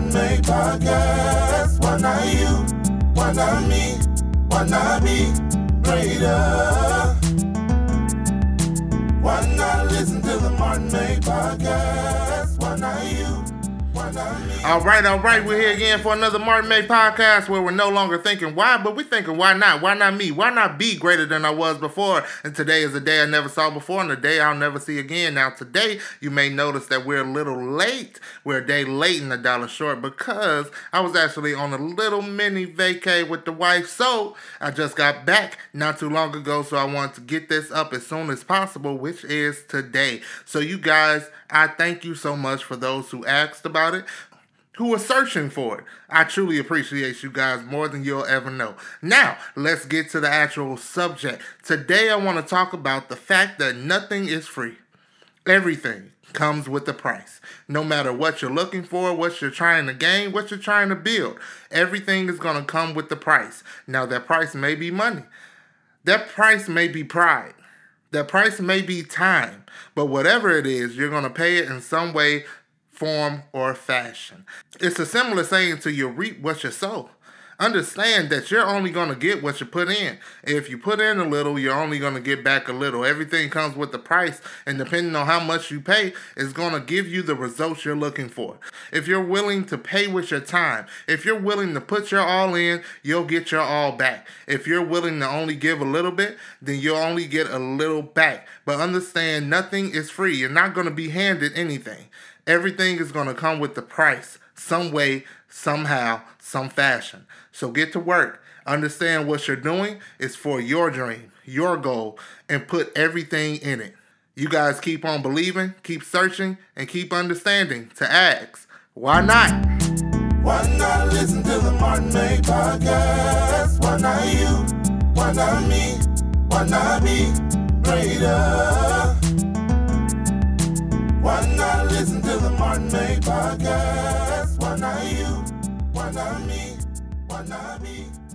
Martin May podcast. Why not you? Why not me? Why not be greater? All right, all right. We're here again for another Martin May podcast where we're no longer thinking why, but we're thinking why not? Why not me? Why not be greater than I was before? And today is a day I never saw before and a day I'll never see again. Now, today, you may notice that we're a little late. We're a day late and a dollar short because I was actually on a little mini vacay with the wife. So I just got back not too long ago. So I wanted to get this up as soon as possible, which is today. So, you guys, I thank you so much for those who asked about it who are searching for it. I truly appreciate you guys more than you'll ever know. Now, let's get to the actual subject. Today, I want to talk about the fact that nothing is free. Everything comes with a price. No matter what you're looking for, what you're trying to gain, what you're trying to build, everything is going to come with the price. Now, that price may be money, that price may be pride. That price may be time, but whatever it is, you're going to pay it in some way, form, or fashion. It's a similar saying to you reap what you sow. Understand that you're only going to get what you put in. If you put in a little, you're only going to get back a little. Everything comes with the price, and depending on how much you pay, is going to give you the results you're looking for. If you're willing to pay with your time, if you're willing to put your all in, you'll get your all back. If you're willing to only give a little bit, then you'll only get a little back. But understand, nothing is free. You're not going to be handed anything. Everything is going to come with the price, some way, somehow, some fashion. So get to work. Understand what you're doing is for your dream, your goal, and put everything in it. You guys keep on believing, keep searching, and keep understanding to ask, why not? Why not listen to the Martin May podcast? Why not you? Why not me? Why not be greater? Why not listen to the Martin May podcast?